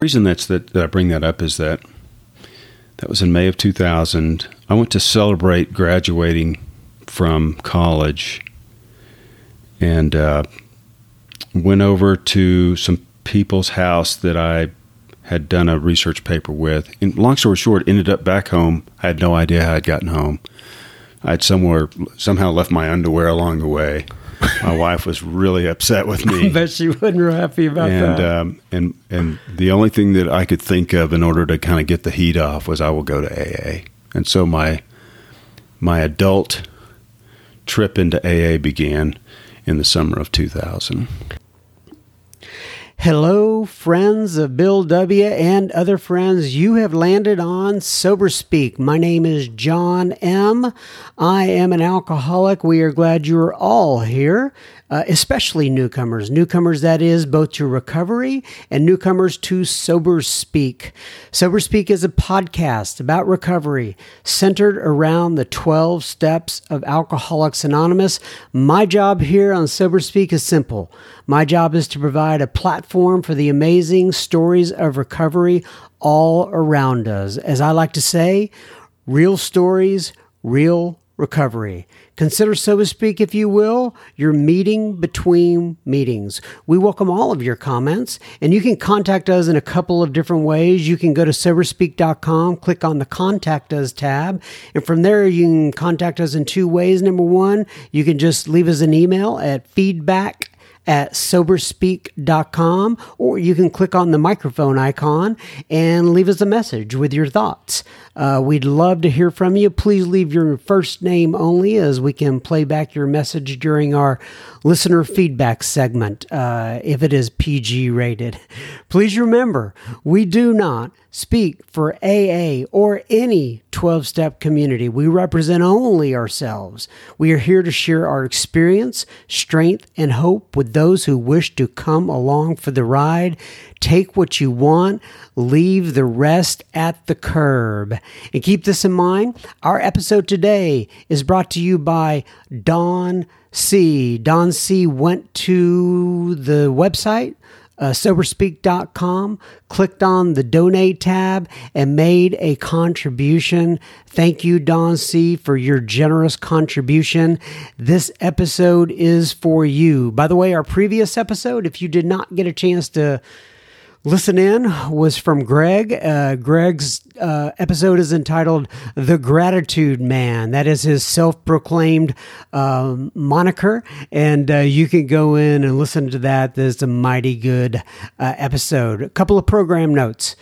reason that's that, that I bring that up is that that was in May of 2000. I went to celebrate graduating from college and uh, went over to some people's house that I had done a research paper with. And long story short, ended up back home. I had no idea how I'd gotten home. I'd somewhere somehow left my underwear along the way. My wife was really upset with me. I bet she wasn't real happy about and that. um, and and the only thing that I could think of in order to kind of get the heat off was I will go to AA. And so my my adult trip into AA began in the summer of 2000. Hello, friends of Bill W. and other friends. You have landed on Sober Speak. My name is John M. I am an alcoholic. We are glad you are all here, uh, especially newcomers. Newcomers, that is, both to recovery and newcomers to Sober Speak. Sober Speak is a podcast about recovery centered around the 12 steps of Alcoholics Anonymous. My job here on Sober Speak is simple. My job is to provide a platform for the amazing stories of recovery all around us. As I like to say, real stories, real recovery. Consider, so to speak, if you will, your meeting between meetings. We welcome all of your comments, and you can contact us in a couple of different ways. You can go to soberspeak.com, click on the Contact Us tab, and from there you can contact us in two ways. Number one, you can just leave us an email at feedback at soberspeak.com, or you can click on the microphone icon and leave us a message with your thoughts. Uh, we'd love to hear from you. Please leave your first name only as we can play back your message during our listener feedback segment uh, if it is PG rated. Please remember, we do not speak for AA or any 12 step community. We represent only ourselves. We are here to share our experience, strength, and hope with those who wish to come along for the ride. Take what you want, leave the rest at the curb. And keep this in mind our episode today is brought to you by Don C. Don C went to the website uh, soberspeak.com, clicked on the donate tab, and made a contribution. Thank you, Don C., for your generous contribution. This episode is for you. By the way, our previous episode, if you did not get a chance to listen in was from Greg. Uh, Greg's uh, episode is entitled The Gratitude Man. That is his self proclaimed um, moniker. And uh, you can go in and listen to that. There's a mighty good uh, episode. A couple of program notes.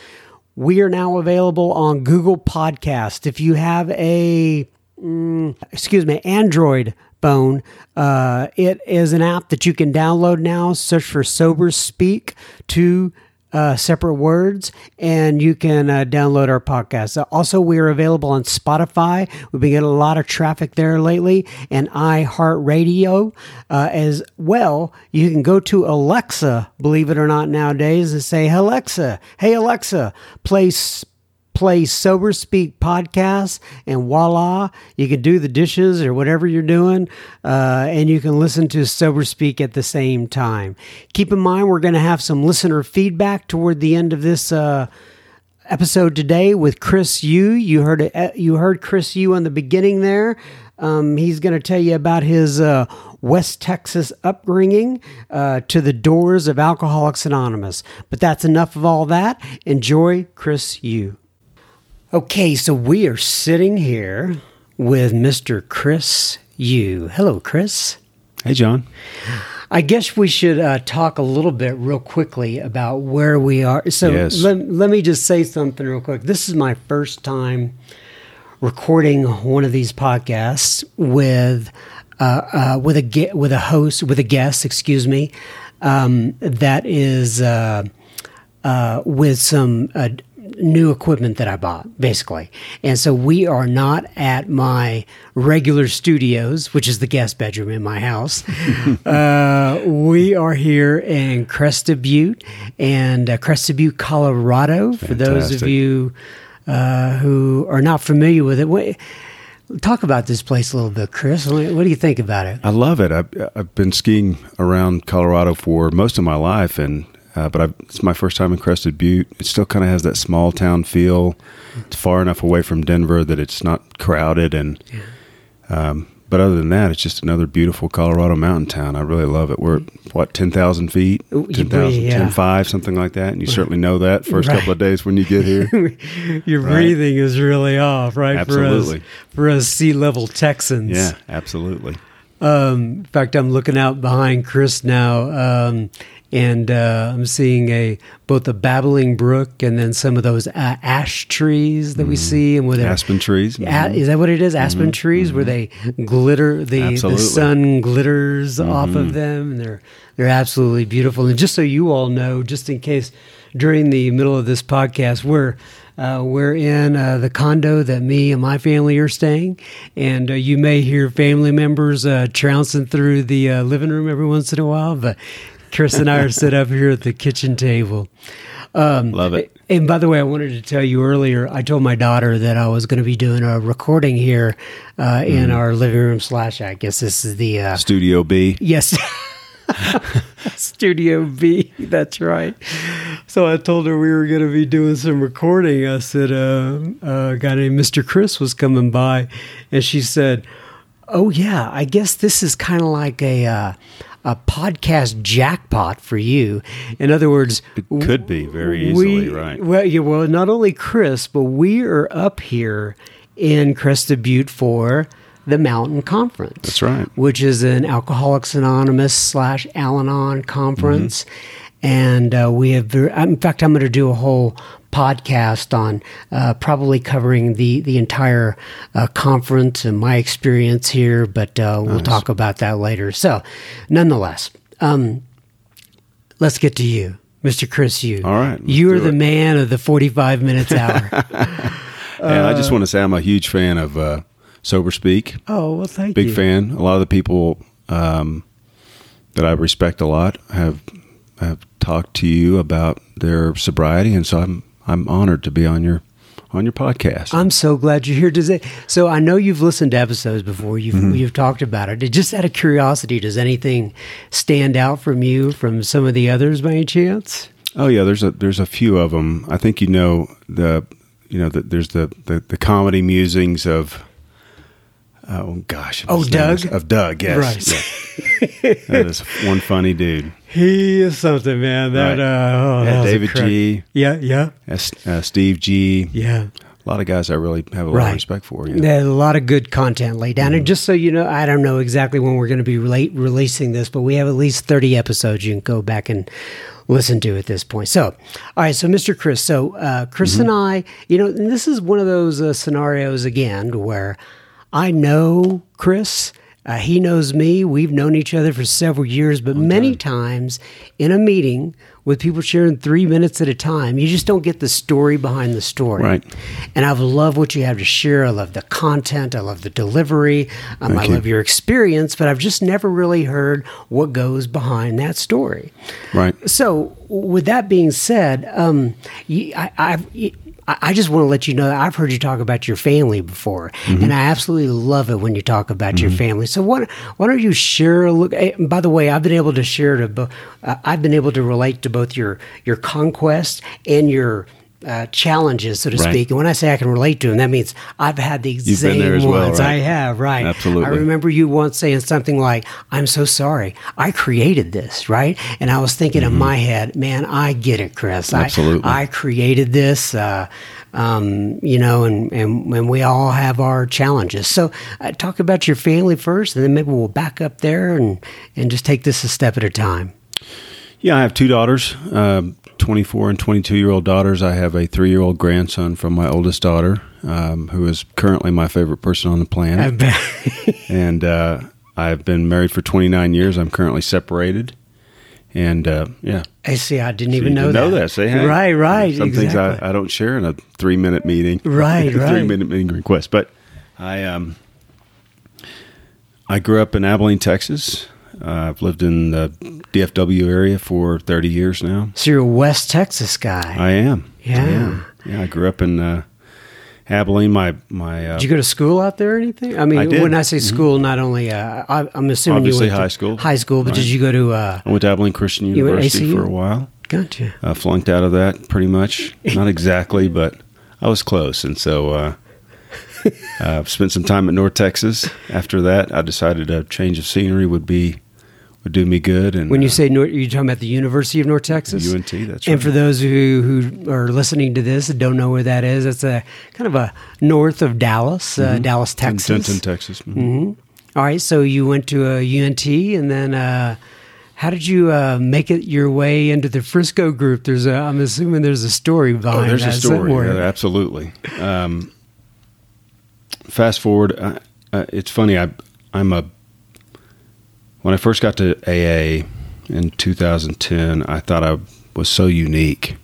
We are now available on Google Podcast. If you have a, mm, excuse me, Android phone. Uh, it is an app that you can download now. Search for Sober Speak to uh, separate words, and you can uh, download our podcast. Also, we are available on Spotify. We've been getting a lot of traffic there lately, and iHeartRadio uh, as well. You can go to Alexa, believe it or not, nowadays, and say, Alexa, hey Alexa, play play Sober Speak podcast, and voila, you can do the dishes or whatever you're doing, uh, and you can listen to Sober Speak at the same time. Keep in mind, we're going to have some listener feedback toward the end of this. Uh, episode today with Chris U. You heard it, uh, you heard Chris U on the beginning there. Um, he's going to tell you about his uh, West Texas upbringing uh, to the doors of Alcoholics Anonymous. But that's enough of all that. Enjoy Chris U. Okay, so we are sitting here with Mr. Chris U. Hello, Chris. Hey, John. I guess we should uh, talk a little bit real quickly about where we are. So Yes. let, let me just say something real quick. This is my first time recording one of these podcasts with uh, uh, with a with a host with a guest, excuse me, um, that is uh, uh, with some uh, new equipment that I bought, basically. And so we are not at my regular studios, which is the guest bedroom in my house. uh, we are here in Crested Butte and uh, Crested Butte, Colorado. For those of you uh, who are not familiar with it, what, talk about this place a little bit, Chris. What, what do you think about it? I love it. I've, I've been skiing around Colorado for most of my life and uh, but I've, it's my first time in Crested Butte. It still kind of has that small town feel. It's far enough away from Denver that it's not crowded, and um, but other than that, it's just another beautiful Colorado mountain town. I really love it. We're what ten thousand feet, Ooh, 10,000, breathe, yeah. 10,500, something like that. And you certainly know that first Right. couple of days when you get here. Your Right. breathing is really off, right? Absolutely. For us, for us sea level Texans. yeah, absolutely. Um, in fact, I'm looking out behind Chris now, um, and uh, I'm seeing a both a babbling brook and then some of those uh, ash trees that we see, and they're- Aspen trees. A- mhm. is that what it is? Aspen trees where they glitter, the, the sun glitters off of them, and they're they're absolutely beautiful. And just so you all know, just in case during the middle of this podcast, we're uh, we're in uh, the condo that me and my family are staying, and uh, you may hear family members uh, trouncing through the uh, living room every once in a while, but. Chris and I are set up here at the kitchen table. Um, Love it. and by the way, I wanted to tell you earlier. I told my daughter that I was going to be doing a recording here uh, in our living room slash. I guess this is the uh, Studio B. yes, Studio B. That's right. So I told her we were going to be doing some recording. I said uh, a guy named Mr. Chris was coming by, and she said, "Oh yeah, I guess this is kind of like a." Uh, a podcast jackpot for you. In other words, It could be very easily, we, right? Well, yeah, well, not only Chris, but we are up here in Crested Butte for the Mountain Conference. That's right. Which is an Alcoholics Anonymous slash Al-Anon conference. Mm-hmm. And uh, we have, ver- in fact, I'm going to do a whole podcast on uh, probably covering the the entire uh, conference and my experience here, but uh, we'll talk about that later. So, nonetheless, um, let's get to you, Mr. Chris. You, All right, you are the it. man of the 45 minutes hour. and I just want to say I'm a huge fan of uh, Sober Speak. oh well, thank Big you. Big fan. A lot of the people um, that I respect a lot have have talked to you about their sobriety, and so I'm I'm honored to be on your on your podcast. I'm so glad you're here. It? So I know you've listened to episodes before. You've Mm-hmm. you've talked about it. Just out of curiosity, does anything stand out from you from some of the others by any chance? Oh yeah, there's a there's a few of them. I think you know the you know the, there's the, the the comedy musings of oh gosh Oh, his name is- Doug? of Doug yes Right. yeah. that is one funny dude He is something, man. That Right. uh, oh, Yeah, that a David G. Yeah, yeah, uh, Steve G yeah. a lot of guys I really have a lot Right. of respect for yeah. There's a lot of good content laid down. And just so you know, I don't know exactly when we're going to be late releasing this, but we have at least 30 episodes you can go back and listen to at this point. So, all right. So, Mr. Chris, so uh, Chris and I, you know, and this is one of those uh, scenarios again where I know Chris. Uh, he knows me. We've known each other for several years, but many times in a meeting with people sharing three minutes at a time, you just don't get the story behind the story. Right. And I love what you have to share. I love the content. I love the delivery. Um, I you. love your experience, but I've just never really heard what goes behind that story. right So, with that being said, um, you, I, I've. I I just want to let you know that I've heard you talk about your family before, and I absolutely love it when you talk about your family. So, why, why don't you share a look? eh, By the way, I've been able to share to, uh, I've been able to relate to both your your conquest and your uh, challenges, so to Right. speak. And when I say I can relate to them, that means I've had the been same as well, ones. right? I have, right? Absolutely. I remember you once saying something like, "I'm so sorry, I created this," right? And I was thinking in my head, "Man, I get it, Chris. I- Mm-hmm. Absolutely. I, created this." Uh, um, you know, and, and and we all have our challenges. So, uh, talk about your family first, and then maybe we'll back up there and and just take this a step at a time. Yeah I have two daughters um, 24 and 22 year old daughters I have a three year old grandson from my oldest daughter um, who is currently my favorite person on the planet and uh, I've been married for 29 years. I'm currently separated, and uh, yeah, I see. I didn't So even you know didn't that. know that. Say, hey, right, right. Some exactly. things I, I don't share in a three minute meeting. Right, three right. minute meeting request. But I um I grew up in Abilene, Texas. Uh, I've lived in the DFW area for 30 years now. so you're a West Texas guy. I am. Yeah. I am. Yeah, I grew up in uh, Abilene. My my uh, Did you go to school out there or anything? I mean, I. Mm-hmm. when I say school, not only uh, I, I'm assuming Obviously you went to high school. high school, but Right. did you go to? Uh, I went to Abilene Christian University for a while. Gotcha. uh, flunked out of that pretty much. Not exactly, but I was close. And so uh, uh, spent some time at North Texas. After that, I decided a change of scenery would be would do me good. And When you uh, say North, you're talking about the University of North Texas? UNT, that's right. And for those who, who are listening to this and don't know where that is, it's a kind of a north of Dallas, uh, Dallas, Mm-hmm. in Texas. Denton, Texas. Mhm. All right, so you went to a UNT, and then uh, how did you uh, make it your way into the Frisco group? There's a, I'm assuming there's a story Oh, behind there's a story. Yeah, absolutely. Um, fast forward, uh, uh, it's funny. I I'm a when I first got to AA in 2010, I thought I was so unique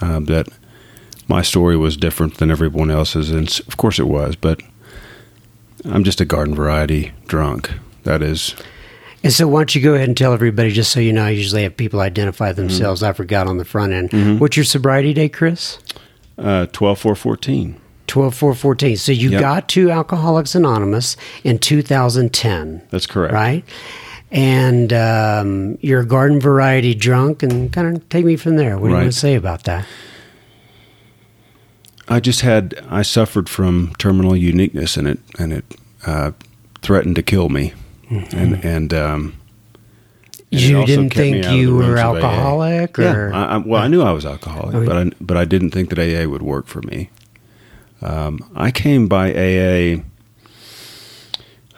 um, that my story was different than everyone else's, and of course it was. But I'm just a garden variety drunk. That is, And so, why don't you go ahead and tell everybody, just so you know, I usually have people identify Mm-hmm. themselves. I forgot on the front end. What's your sobriety date, Chris? uh, 12 4 14. 12 4 14. So, you Yep. got to Alcoholics Anonymous in 2010, That's correct. right? And um, you're a garden variety drunk, and kind of take me from there. What do you want to say about that? I just had I suffered from terminal uniqueness, and it and it uh, threatened to kill me, and and um, and You didn't think you were rooms of AA. alcoholic, Yeah, I, I, well, I knew I was alcoholic, Okay. but I but I didn't think that AA would work for me. Um, I came by AA.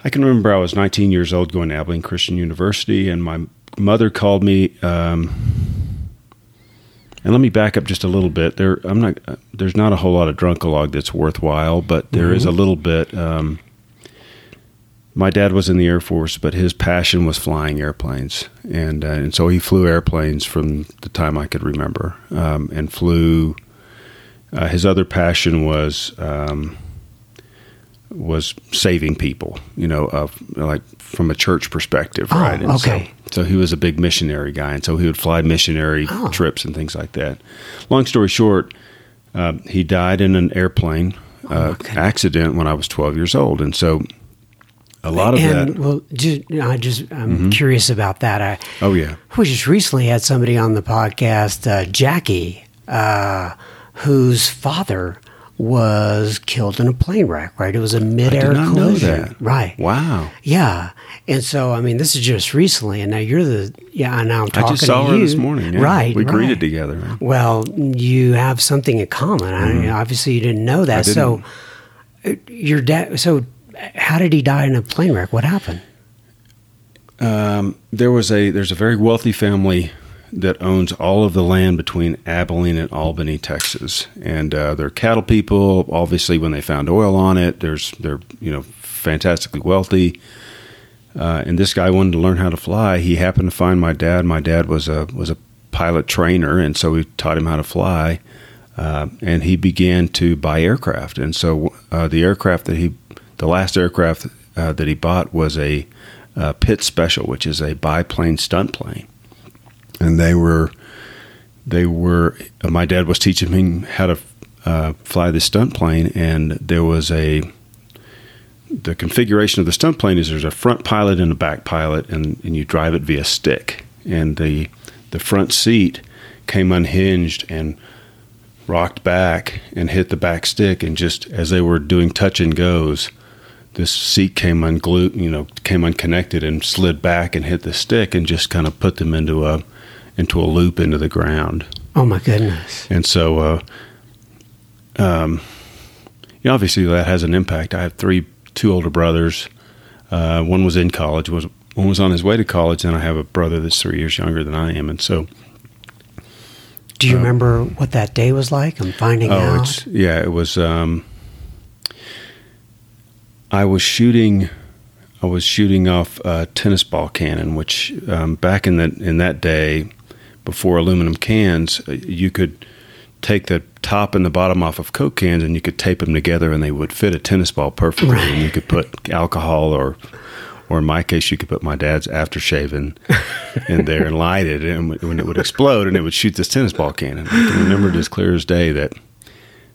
I can remember I was 19 years old, going to Abilene Christian University, and my mother called me. Um, and let me back up just a little bit. There, I'm not. uh, There's not a whole lot of drunkalog that's worthwhile, but there is a little bit. Um, my dad was in the Air Force, but his passion was flying airplanes, and uh, and so he flew airplanes from the time I could remember, um, and flew. Uh, his other passion was um, was saving people, you know, of like from a church perspective, Oh, right? And okay. So, he was a big missionary guy, and so he would fly missionary Oh. trips and things like that. Long story short, um, he died in an airplane uh, goodness. accident when I was 12 years old, and so a lot of and that. Mm-hmm. well, just, I just I'm curious about that. I Oh yeah, we just recently had somebody on the podcast, uh, Jackie, uh, whose father was killed in a plane wreck. Right, it was a midair did not know collision. Right. Wow. Yeah, and so I mean, this is just recently, and now you're the yeah. and Now I'm talking to you. I just saw her you. this morning. yeah. Right. we right. greeted together. right? Well, you have something in common. I mean, obviously, you didn't know that. Mm-hmm. I So, uh, your dad. So, how did he die in a plane wreck? What happened? Um, there was a there's a very wealthy family that owns all of the land between Abilene and Albany, Texas, and uh, they're cattle people. Obviously, when they found oil on it, there's they're you know fantastically wealthy. Uh, and this guy wanted to learn how to fly. He happened to find my dad. My dad was a was a pilot trainer, and so we taught him how to fly. Uh, and he began to buy aircraft. And so uh, the aircraft that he, the last aircraft uh, that he bought was a uh, Pitts Special, which is a biplane stunt plane. And they were, they were. Uh, my dad was teaching him how to uh, fly the stunt plane, and there was a. The configuration of the stunt plane is there's a front pilot and a back pilot, and, and you drive it via stick. And the the front seat came unhinged and rocked back and hit the back stick and just as they were doing touch and goes this seat came unglued you know came unconnected and slid back and hit the stick and just kind of put them into a into a loop into the ground Oh my goodness! and so uh um you know, obviously that has an impact i have three two older brothers uh one was in college was one was on his way to college and i have a brother that's three years younger than i am and so Do you remember what that day was like? I'm finding Oh, out. it's yeah. It was. Um, I was shooting. I was shooting off a tennis ball cannon, which um, back in that in that day, before aluminum cans, uh, you could take the top and the bottom off of Coke cans, and you could tape them together, and they would fit a tennis ball perfectly. Right. And you could put alcohol, or or in my case, you could put my dad's aftershave in, in there and light it, and when it would explode, and it would shoot this tennis ball cannon. I can remember it as clear as day that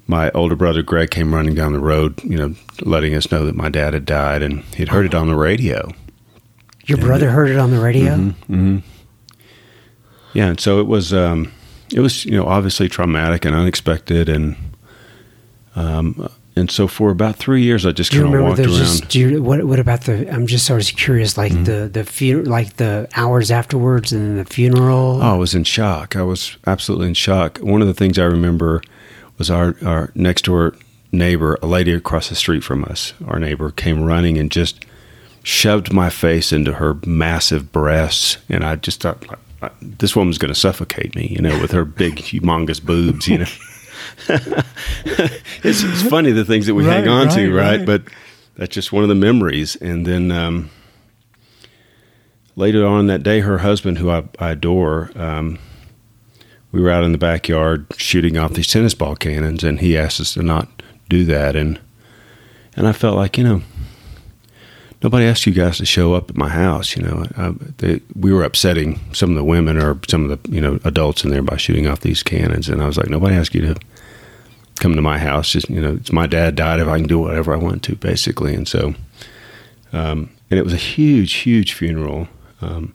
my older brother Greg came running down the road, you know, letting us know that my dad had died, and he'd heard it on the radio. Your brother heard it on the radio. Mm-hmm. Yeah, and so it was. Um, it was you know obviously traumatic and unexpected, and um, and so for about three years, I just kind of remember walked around. just do you, what what about the I'm just always curious like Mm-hmm. the the fu- like the hours afterwards and then the funeral. Oh, I was in shock. I was absolutely in shock. One of the things I remember was our, our next door neighbor, a lady across the street from us, our neighbor, came running and just shoved my face into her massive breasts. And I just thought, "I- this woman's going to suffocate me, you know, with her big, humongous boobs, you know. it's, it's funny the things that we hang Right, on to, right, right? right. But that's just one of the memories. And then, um, later on that day, her husband, who I, I adore, um, we were out in the backyard shooting off these tennis ball cannons, and he asked us to not do that. And and I felt like you know, nobody asked you guys to show up at my house. You know, I, they, we were upsetting some of the women or some of the you know adults in there by shooting off these cannons, and I was like, nobody asked you to come to my house. Just you know, it's my dad died. If I can do whatever I want to, basically. And so, um, and it was a huge, huge funeral. Um,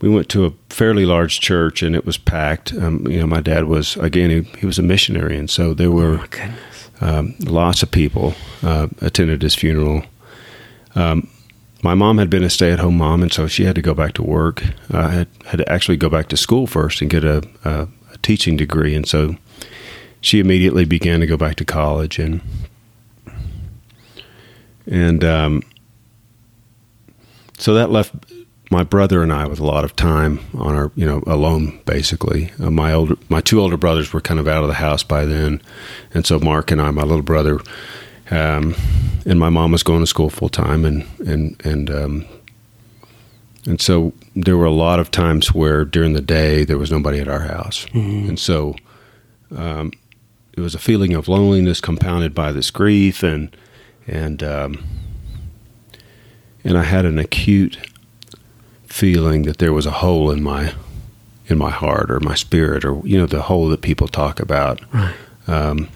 we went to a fairly large church, and it was packed. Um, you know, my dad was again he, he was a missionary, and so there were Oh, um, lots of people uh, attended his funeral. Um, my mom had been a stay-at-home mom, and so she had to go back to work. Uh, had had to actually go back to school first and get a, a, a teaching degree, and so she immediately began to go back to college, and and um, so that left my brother and I with a lot of time on our, you know, alone basically. Uh, my older, my two older brothers were kind of out of the house by then, and so Mark and I, my little brother, um, and my mom was going to school full time, and and and um, and so there were a lot of times where during the day there was nobody at our house, and so um, it was a feeling of loneliness compounded by this grief, and and um, and I had an acute feeling that there was a hole in my in my heart or my spirit or you know the hole that people talk about. Right. um,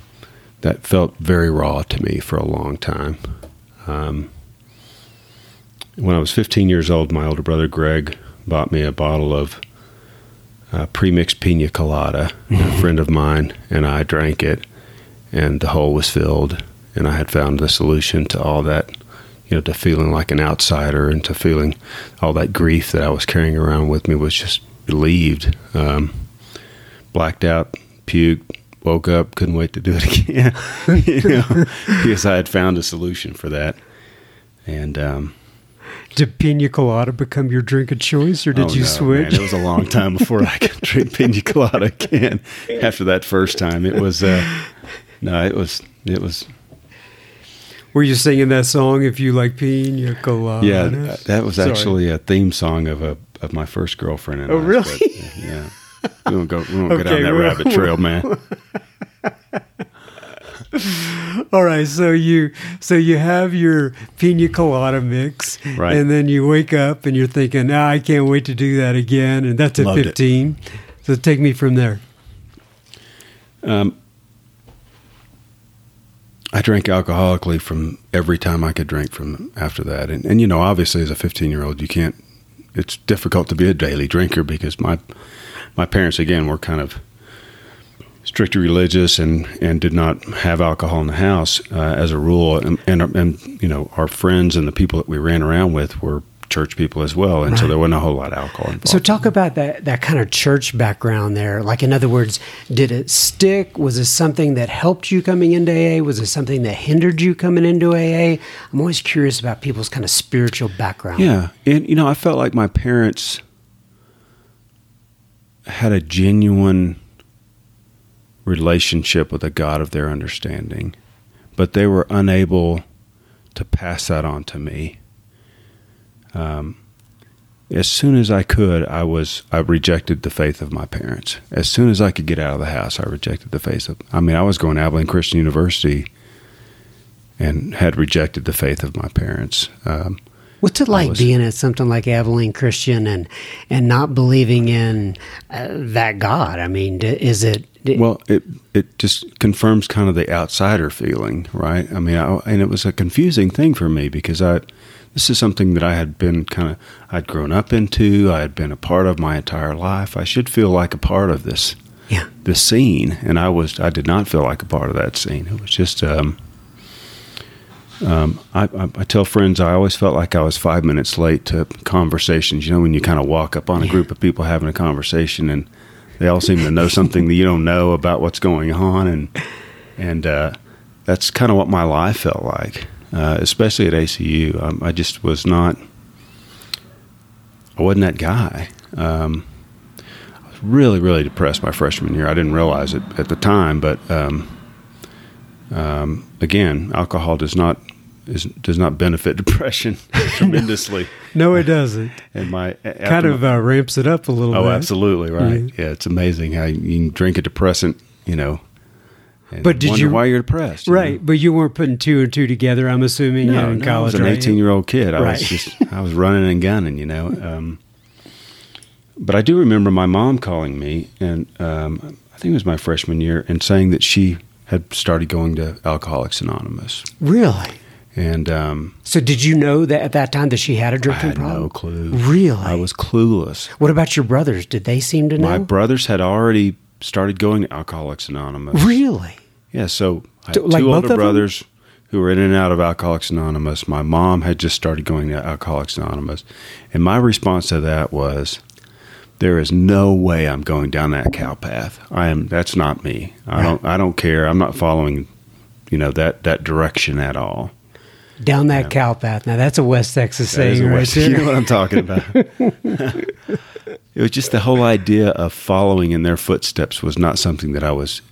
that felt very raw to me for a long time. Um, when I was 15 years old my older brother Greg bought me a bottle of uh, pre-mixed pina colada. A friend of mine and I drank it and the hole was filled and I had found the solution to all that you know, to feeling like an outsider and to feeling all that grief that I was carrying around with me was just relieved. Um, blacked out, puked, woke up, couldn't wait to do it again, you know, because I had found a solution for that. And um, Did pina colada become your drink of choice, or did oh, you no, switch? Man, it was a long time before I could drink pina colada again. After that first time, it was uh, no, it was it was Were you singing that song? If you like pina colada, Yeah, that was Sorry. actually a theme song of a of my first girlfriend. And Oh, I, really? but, yeah, we won't go. We won't go Okay, down that rabbit trail, man. All right, so you so you have your pina colada mix, Right. And then you wake up and you're thinking, ah, I can't wait to do that again, and that's at Loved it. 15. So take me from there. Um, I drank alcoholically from every time I could drink from after that, and and you know, obviously, as a 15 year old, you can't. It's difficult to be a daily drinker because my my parents again were kind of strictly religious and and did not have alcohol in the house uh, as a rule, and, and and you know, our friends and the people that we ran around with were church people as well, and so there wasn't a whole lot of alcohol involved. So talk about that that kind of church background there. Like in other words, did it stick? Was it something that helped you coming into AA? Was it something that hindered you coming into AA? I'm always curious about people's kind of spiritual background. Yeah, and you know, I felt like my parents had a genuine relationship with a God of their understanding, but they were unable to pass that on to me. Um, as soon as I could, I was I rejected the faith of my parents. As soon as I could get out of the house, I rejected the faith of. I mean, I was going to Abilene Christian University, and had rejected the faith of my parents. Um, What's it like was- being at something like Abilene Christian and and not believing in uh, that God? I mean, is it? d- Well, it it just confirms kind of the outsider feeling, right? I mean, I, and it was a confusing thing for me because I this is something that I had been kind of I'd grown up into, I had been a part of my entire life. I should feel like a part of this Yeah. the scene, and I was I did not feel like a part of that scene. It was just. Um, um, I, I, I tell friends I always felt like I was five minutes late to conversations. You know, when you kind of walk up on a group of people having a conversation, and they all seem to know something that you don't know about what's going on, and and uh, that's kind of what my life felt like, uh, especially at ACU. I, I just was not. I wasn't that guy. Um, I was really, really depressed my freshman year. I didn't realize it at the time, but um, um, again, alcohol does not is, does not benefit depression tremendously. No, it doesn't. And my kind of uh, ramps it up a little bit. oh, bit. absolutely right. Yeah, it's amazing how you can drink a depressant, you know. and But did you- why you're depressed? you Right, but you weren't putting two and two together. I'm assuming know? No, in no, I college. was an right? 18 year old kid. I Right. was just I was running and gunning, you know. Um, but I do remember my mom calling me, and um, I think it was my freshman year, and saying that she had started going to Alcoholics Anonymous. Really? And um, So did you know that at that time that she had a drinking had problem? no clue. Really? I was clueless. What about your brothers? Did they seem to know? My brothers had already started going to Alcoholics Anonymous. really? Yeah, so I So, had like two older of them? brothers who were in and out of Alcoholics Anonymous. My mom had just started going to Alcoholics Anonymous, and my response to that was, "There is no way I'm going down that cow path. I am. That's not me. I Right. don't. I don't care. I'm not following, you know, that that direction at all." Down that cow path. Now that's a West Texas That saying right West- there. You know what I'm talking about. it was just the whole idea of following in their footsteps was not something that I was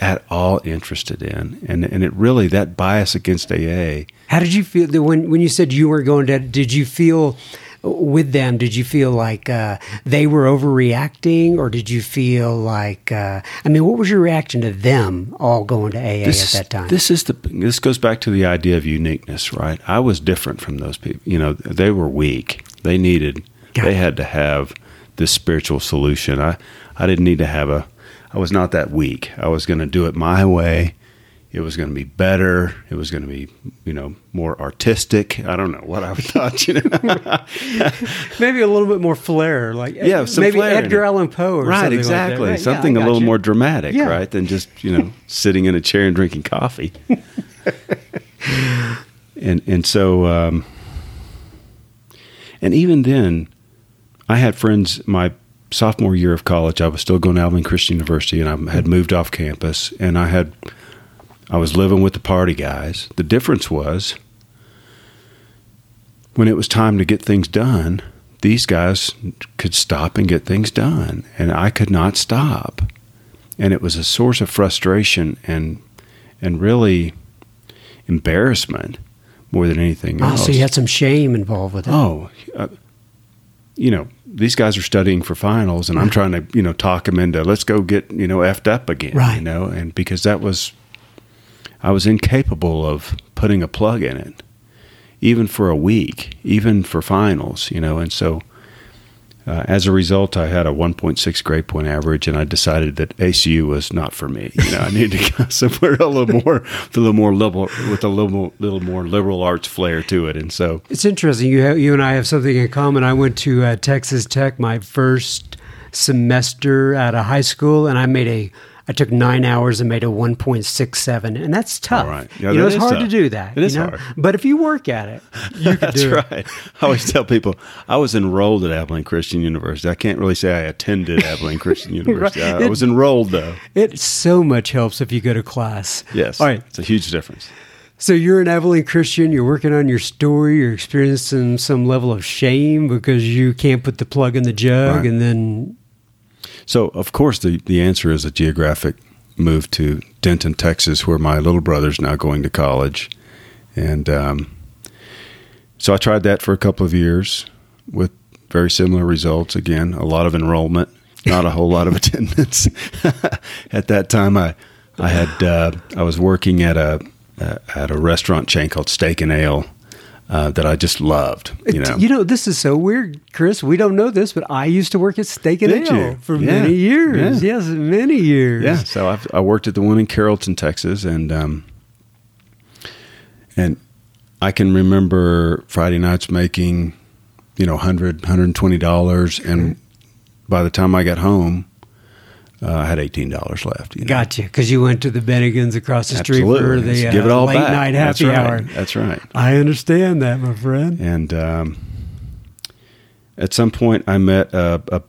at all interested in, and and it really that bias against AA. How did you feel that when when you said you were going to? Did you feel with them? Did you feel like uh, they were overreacting, or did you feel like? Uh, I mean, what was your reaction to them all going to AA This at is- that time? This is the this goes back to the idea of uniqueness, right? I was different from those people. You know, they were weak. They needed. Got they it. had to have this spiritual solution. I I didn't need to have a. I was not that weak. I was going to do it my way. It was going to be better. It was going to be, you know, more artistic. I don't know what I thought. You know, maybe a little bit more flair, like Yeah, some maybe Edgar. Allan Poe, or right? something Exactly. Like. Right, yeah, Something I a little gotcha. more dramatic, Yeah. right, than just you know sitting in a chair and drinking coffee. and and so um, and even then, I had friends. My sophomore year of college, I was still going to Abilene Christian University, and I had moved off campus, and I had I was living with the party guys. The difference was when it was time to get things done, these guys could stop and get things done, and I could not stop. And it was a source of frustration and and really embarrassment more than anything Oh, else. so you had some shame involved with it. Oh, uh, you know, these guys are studying for finals, and I'm trying to, you know, talk them into let's go get, you know, effed up again, Right. You know, and because that was, I was incapable of putting a plug in it, even for a week, even for finals, you know, and so. Uh, as a result, I had a 1.6 grade point average, and I decided that ACU was not for me. You know, I needed to go somewhere a little more, a little more liberal, with a little more, little more liberal arts flair to it. And so, It's interesting. You have, you and I have something in common. I went to uh, Texas Tech my first semester out of high school, and I made a. I took nine hours and made a one point six seven, and that's tough. All right. Yeah, you know, it's hard to do that. It is know? hard. but if you work at it, you can do it. right. I always tell people I was enrolled at Abilene Christian University. I can't really say I attended Abilene Christian University. I, I was enrolled though. It so much helps if you go to class. Yes. All right. It's a huge difference. So you're an Abilene Christian. You're working on your story. You're experiencing some level of shame because you can't put the plug in the jug, Right. and then So of course the, the answer is a geographic move to Denton, Texas, where my little brother's now going to college. And um, so I tried that for a couple of years with very similar results. Again, a lot of enrollment, not a whole lot of attendance. at that time, I I had uh, I was working at a uh, at a restaurant chain called Steak and Ale uh, that I just loved. You know, You know, this is so weird, Chris. We don't know this, but I used to work at Steak and Did Ale you? for Yeah. many years. Yeah. Yes, many years. Yeah, so I've, I worked at the one in Carrollton, Texas, and um, and I can remember Friday nights making, you know, 100 120 dollars, and by the time I got home, uh, I had eighteen dollars left. You know? Gotcha, because you went to the Bennigan's across the street for the Let's give it uh, all late back. night That's happy right. hour. That's right. I understand that, my friend. And um, at some point, I met a, a,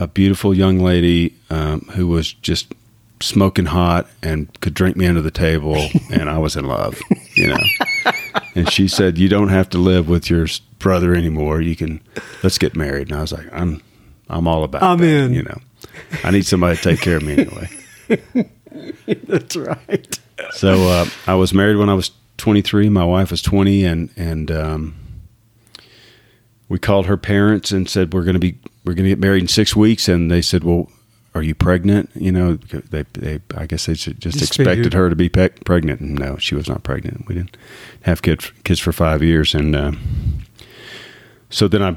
a beautiful young lady um, who was just smoking hot and could drink me under the table, and I was in love, you know. and she said, "You don't have to live with your brother anymore. You can let's get married." And I was like, "I'm I'm all about. I'm that, in. You know, I need somebody to take care of me anyway." That's right. So uh, I was married when I was 23. My wife was 20, and and um, we called her parents and said we're going to be we're going to get married in six weeks. And they said, "Well, are you pregnant?" You know, they they I guess they just, just expected figured. her to be pe- pregnant. And no, she was not pregnant. We didn't have kids kids for five years, and uh, so then I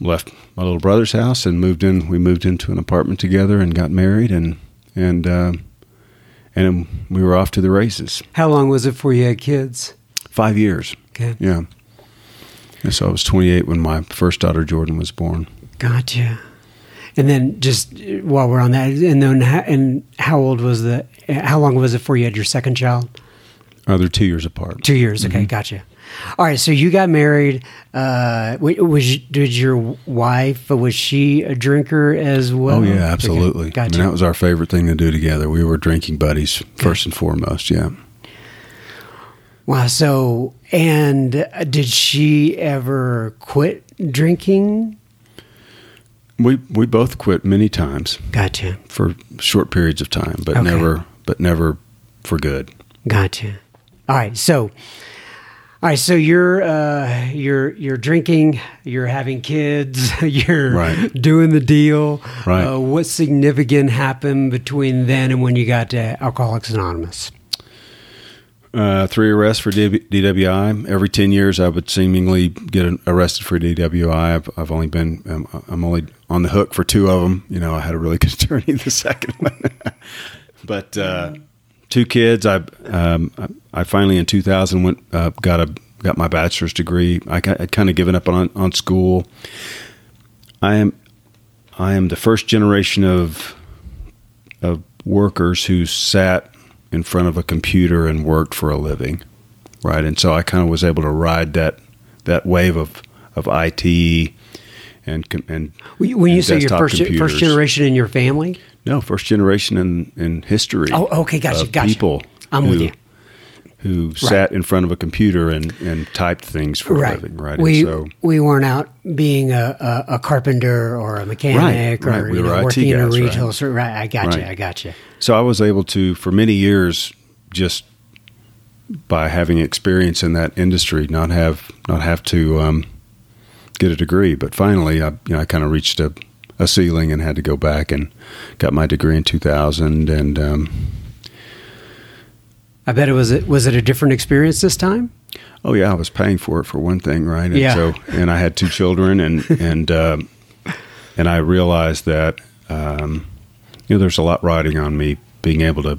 left my little brother's house and moved in. We moved into an apartment together and got married, and and. Uh, and we were off to the races. How long was it before you had kids? Five years. Okay. Yeah. And so I was 28 when my first daughter Jordan was born. Gotcha. And then just uh, while we're on that, and then how, and how old was the? How long was it before you had your second child? Oh, they're two years apart. Two years. Okay, gotcha. All right. So you got married. Uh, was did your wife? Was she a drinker as well? Oh yeah, Okay, absolutely. I Gotcha. mean, that was our favorite thing to do together. We were drinking buddies first and foremost. Yeah. wow. So and uh, did she ever quit drinking? We we both quit many times Gotcha. for short periods of time, but Okay. never but never for good. Gotcha. All right. So, all right. So you're uh, you're you're drinking. You're having kids. You're Right. doing the deal. Right. Uh, what significant happened between then and when you got to Alcoholics Anonymous? Uh, three arrests for D- DWI. Every ten years, I would seemingly get arrested for DWI. I've, I've only been, um, I'm only on the hook for two of them. You know, I had a really good attorney the second one, but uh, two kids. I, um, I finally in 2000 went uh, got a got my bachelor's degree. I I'd kind of given up on on school. I am I am the first generation of of workers who sat in front of a computer and worked for a living, right? And so I kind of was able to ride that that wave of of IT and and When you and say your first computers. first generation in your family. no first generation in in history. Oh, okay, gotcha, gotcha. People, I'm who, with you. Who sat in front of a computer and and typed things for a living, right? We so we weren't out being a, a, a carpenter or a mechanic Right, or. We you were know, IT working in a guys, right. retail store. Right. I got you. Right. I got you. So I was able to, for many years, just by having experience in that industry, not have not have to um, get a degree. But finally, I you know I kind of reached a, a ceiling and had to go back and got my degree in 2000. And um, I bet it was it was it a different experience this time. oh yeah, I was paying for it for one thing, right? And Yeah. So and I had two children, and and um, and I realized that um, you know there's a lot riding on me being able to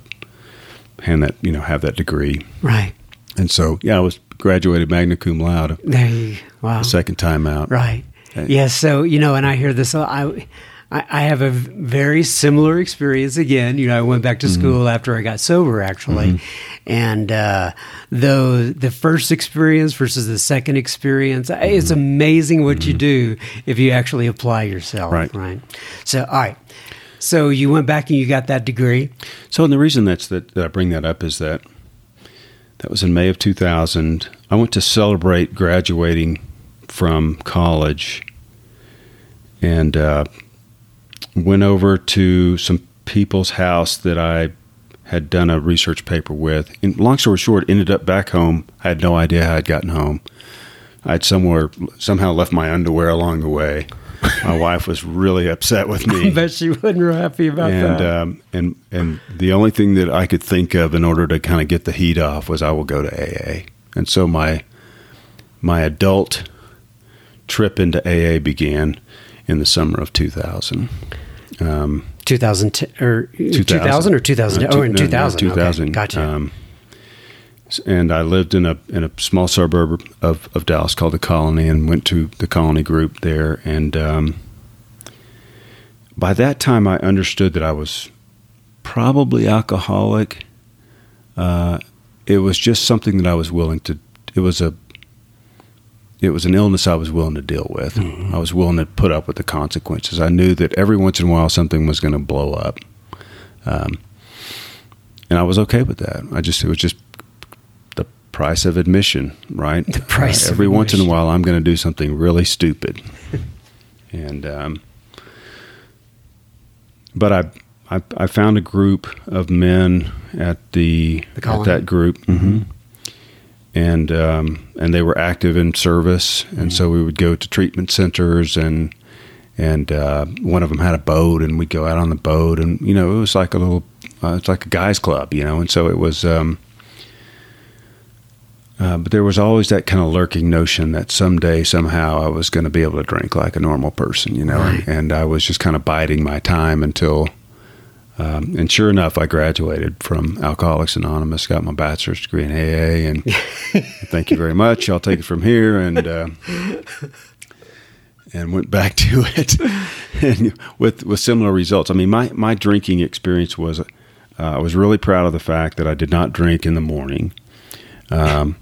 hand that you know have that degree. Right. And so, yeah, I was graduated magna cum laude There you wow. the second time out. Right. Yes. So you know, and I hear this. I, I I have a very similar experience again. You know, I went back to Mm-hmm. school after I got sober, actually, and uh, though the first experience versus the second experience, it's Mm-hmm. amazing what you do if you actually apply yourself. Right. Right. So, all right. So you went back and you got that degree. So, and the reason that's that, that I bring that up is that that was in May of 2000. I went to celebrate graduating from college and uh, went over to some people's house that I had done a research paper with. And long story short, ended up back home. I had no idea how I'd gotten home. I'd somewhere somehow left my underwear along the way. My wife was really upset with me. I bet she wasn't happy about and that. um, and and the only thing that I could think of in order to kind of get the heat off was I will go to AA, and so my my adult trip into AA began in the summer of 2000. Um, 2000 or 2000 or 2000? Uh, oh, in no, no, 2000. 2000. Okay, gotcha. Um, s- and I lived in a in a small suburb of, of Dallas called the Colony, and went to the Colony group there. And um, by that time, I understood that I was probably alcoholic. Uh, it was just something that I was willing to. It was a. It was an illness I was willing to deal with. Mm-hmm. I was willing to put up with the consequences. I knew that every once in a while something was going to blow up, um, and I was okay with that. I just it was just price of admission, right? The price Uh, every once in a while, I'm going to do something really stupid, and um, but I, I I found a group of men at the, The at that group, hmm and um, and they were active in service, and so we would go to treatment centers and. And uh, one of them had a boat, and we'd go out on the boat, and you know it was like a little, uh, it's like a guys' club, you know. And so it was, um, uh, but there was always that kind of lurking notion that someday, somehow, I was going to be able to drink like a normal person, you know. Right. And, and I was just kind of biding my time until, um, and sure enough, I graduated from Alcoholics Anonymous, got my bachelor's degree in AA, and thank you very much. I'll take it from here, and uh, and went back to it, and with with similar results. I mean, my my drinking experience was, uh, I was really proud of the fact that I did not drink in the morning. Um,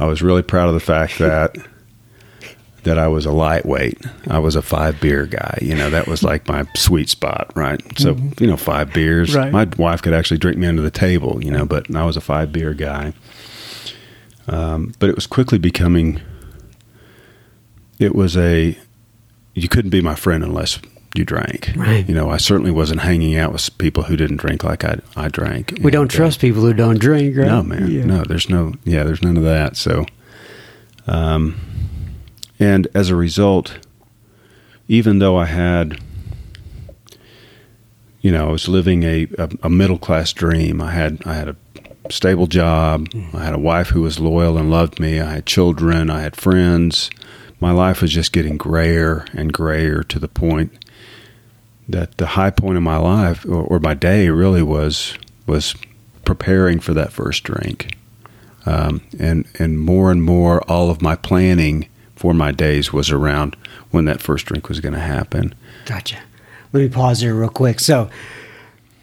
I was really proud of the fact that that I was a lightweight. I was a five beer guy. You know, that was like my sweet spot, right? So, you know, five beers. Right. My wife could actually drink me under the table, you know, but I was a five beer guy. Um, but it was quickly becoming, it was a, you couldn't be my friend unless you drank. Right. You know, I certainly wasn't hanging out with people who didn't drink like I, I drank. We don't uh, trust people who don't drink, right? no, man. Yeah. No, there's no. Yeah, there's none of that. So, um, and as a result, even though I had, you know, I was living a a, a middle class dream. I had I had a stable job. I had a wife who was loyal and loved me. I had children. I had friends. My life was just getting grayer and grayer to the point that the high point of my life or, or my day really was was preparing for that first drink, um, and and more and more all of my planning for my days was around when that first drink was going to happen. Gotcha. Let me pause there real quick. So,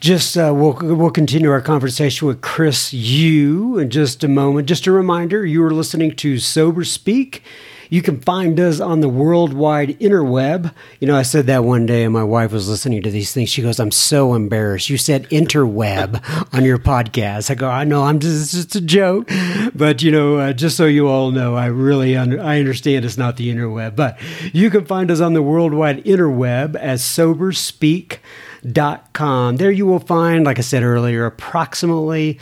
just uh, we'll we'll continue our conversation with Chris U in just a moment. Just a reminder, you are listening to Sober Speak. You can find us on the worldwide interweb. You know, I said that one day, and my wife was listening to these things. She goes, "I'm so embarrassed. You said interweb on your podcast." I go, "I know. I'm just it's just a joke, but you know, uh, just so you all know, I really under, I understand it's not the interweb, but you can find us on the worldwide interweb as soberspeak.com. There you will find, like I said earlier, approximately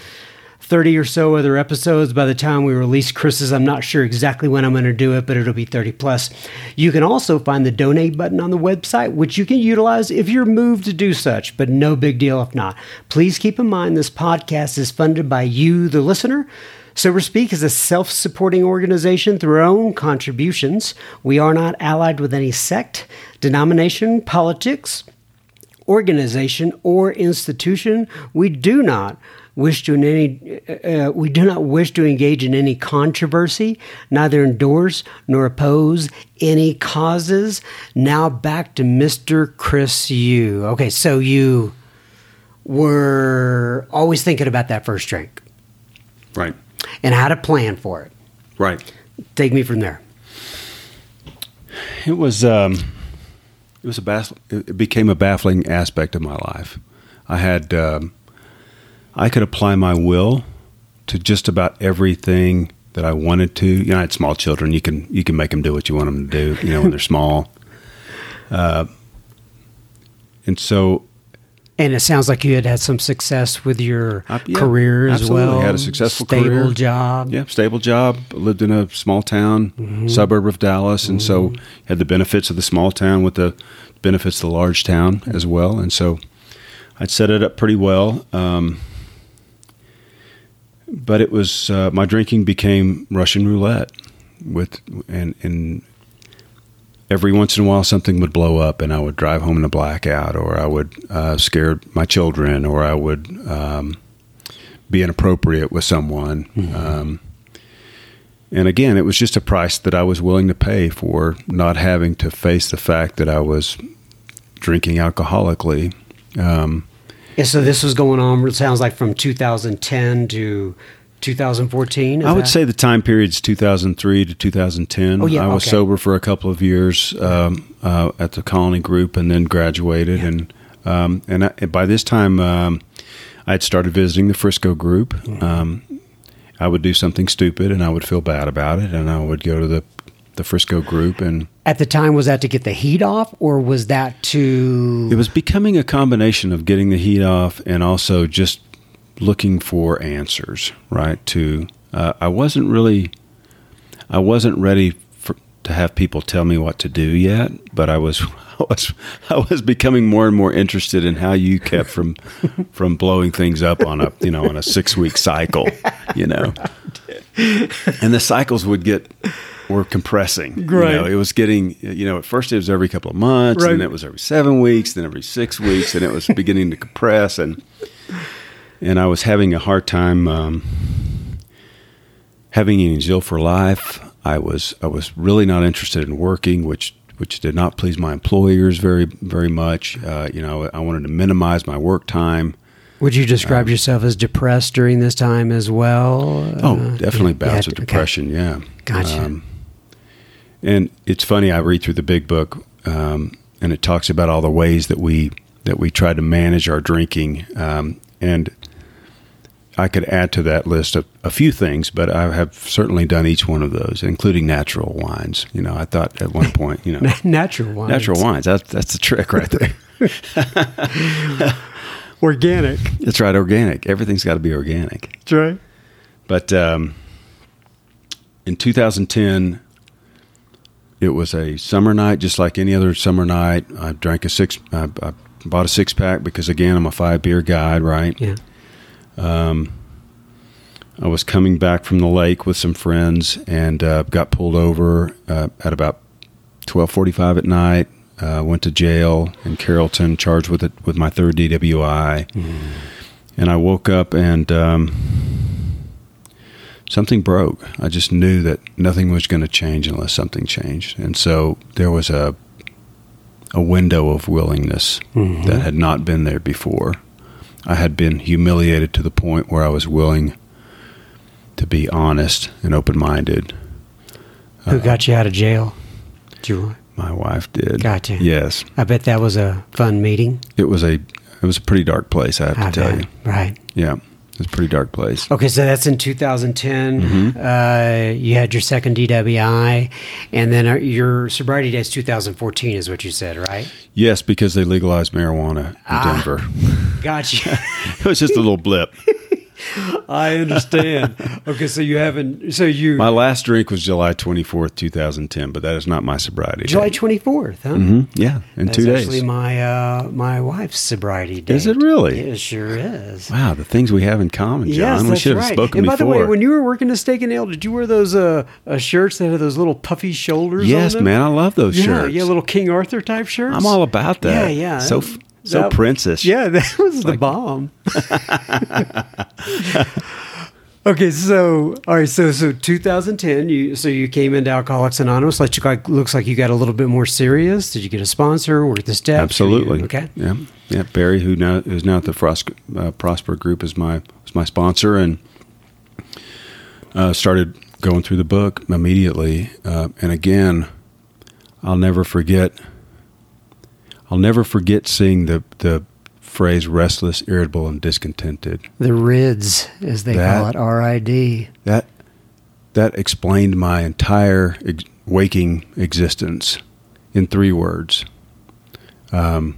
30 or so other episodes by the time we release Chris's. I'm not sure exactly when I'm going to do it, but it'll be 30 plus. You can also find the donate button on the website, which you can utilize if you're moved to do such, but no big deal if not. Please keep in mind this podcast is funded by you, the listener. Sober Speak is a self supporting organization through our own contributions. We are not allied with any sect, denomination, politics, organization or institution. We do not wish to in any uh, we do not wish to engage in any controversy, neither endorse nor oppose any causes. Now back to Mr. Chris U. Okay, so you were always thinking about that first drink Right. and how to plan for it. Right. Take me from there. It was um, it was a baff- it became a baffling aspect of my life. I had um, I could apply my will to just about everything that I wanted to. You know, I had small children. You can you can make them do what you want them to do. You know, when they're small. Uh, and so And it sounds like you had had some success with your Uh, yeah, career as absolutely. well. Had a successful stable career. job. Yeah, stable job. Lived in a small town, Mm-hmm. suburb of Dallas, and so had the benefits of the small town with the benefits of the large town as well. And so I'd set it up pretty well. Um, but it was uh, my drinking became Russian roulette with and and every once in a while something would blow up and I would drive home in a blackout or I would uh, scare my children or I would um, be inappropriate with someone. Um, and again, it was just a price that I was willing to pay for not having to face the fact that I was drinking alcoholically. Um, Yeah, so this was going on. It sounds like from 2010 to 2014. I would that? say the time period is 2003 to 2010. Oh, yeah, I was okay. sober for a couple of years um, uh, at the Colony Group, and then graduated. Yeah. And um, and I, by this time, um, I had started visiting the Frisco Group. Mm-hmm. I would do something stupid, and I would feel bad about it, and I would go to the the Frisco Group and at the time was that to get the heat off or was that to it was becoming a combination of getting the heat off and also just looking for answers, right? To uh, I wasn't really, I wasn't ready for, to have people tell me what to do yet, but I was, I was, I was becoming more and more interested in how you kept from, from blowing things up on a, you know, on a six week cycle, you know, and the cycles would get were compressing. Right. You know, it was getting, you know, at first it was every couple of months, right. and then it was every seven weeks, then every six weeks, and it was beginning to compress. And and I was having a hard time um, having any zeal for life. I was I was really not interested in working, which which did not please my employers very very much. Uh, you know, I wanted to minimize my work time. Would you describe um, yourself as depressed during this time as well? Oh, uh, definitely bouts of depression. Okay. Yeah, gotcha. Um, and it's funny. I read through the big book, um, and it talks about all the ways that we that we try to manage our drinking. Um, and I could add to that list a, a, few things, but I have certainly done each one of those, including natural wines. You know, I thought at one point, you know, natural wines, natural wines. That's that's the trick right there. organic. That's right, organic. Everything's got to be organic. That's right. But um, in 2010, it was a summer night, just like any other summer night. I drank a six. I, I bought a six pack because again, I'm a five beer guy, right? Yeah. Um, I was coming back from the lake with some friends and uh, got pulled over uh, at about twelve forty-five at night. Uh, went to jail in Carrollton, charged with it with my third DWI, mm. and I woke up and um, something broke. I just knew that nothing was going to change unless something changed, and so there was a a window of willingness mm-hmm. that had not been there before. I had been humiliated to the point where I was willing to be honest and open minded. Who uh, got you out of jail? Did My wife did. Got you. Yes. I bet that was a fun meeting. It was a it was a pretty dark place, I have I to tell bet. you. Right. Yeah. It's a pretty dark place. Okay, so that's in 2010. Mm-hmm. Uh, you had your second DWI, and then uh, your sobriety day is 2014, is what you said, right? Yes, because they legalized marijuana in ah, Denver. Gotcha. it was just a little blip. I understand. Okay, so you haven't. So you. My last drink was July twenty fourth, two thousand ten, but that is not my sobriety. July twenty fourth, huh? Mm-hmm. Yeah, in That's two days. Actually, my uh, my wife's sobriety date. Is it really? It sure is. Wow, the things we have in common, John. Yes, we should have right. spoken and by before. the way, when you were working at Steak and Ale, did you wear those uh, uh, shirts that had those little puffy shoulders? Yes, man, I love those yeah, shirts. Yeah, little King Arthur type shirts. I'm all about that. Yeah, yeah. So so that, princess. Yeah, that was the bomb. okay, so all right, so so 2010, you so you came into Alcoholics Anonymous. Like, like looks like you got a little bit more serious. Did you get a sponsor? Work the steps? Absolutely. You, okay. Yeah, yeah. Barry, who now who's now at the Frost, uh, Prosper Group, is my was my sponsor, and uh, started going through the book immediately. Uh, and again, I'll never forget I'll never forget seeing the the phrase restless, irritable, and discontented. The RIDS, as they that, call it, R I D. That that explained my entire ex- waking existence in three words. Um,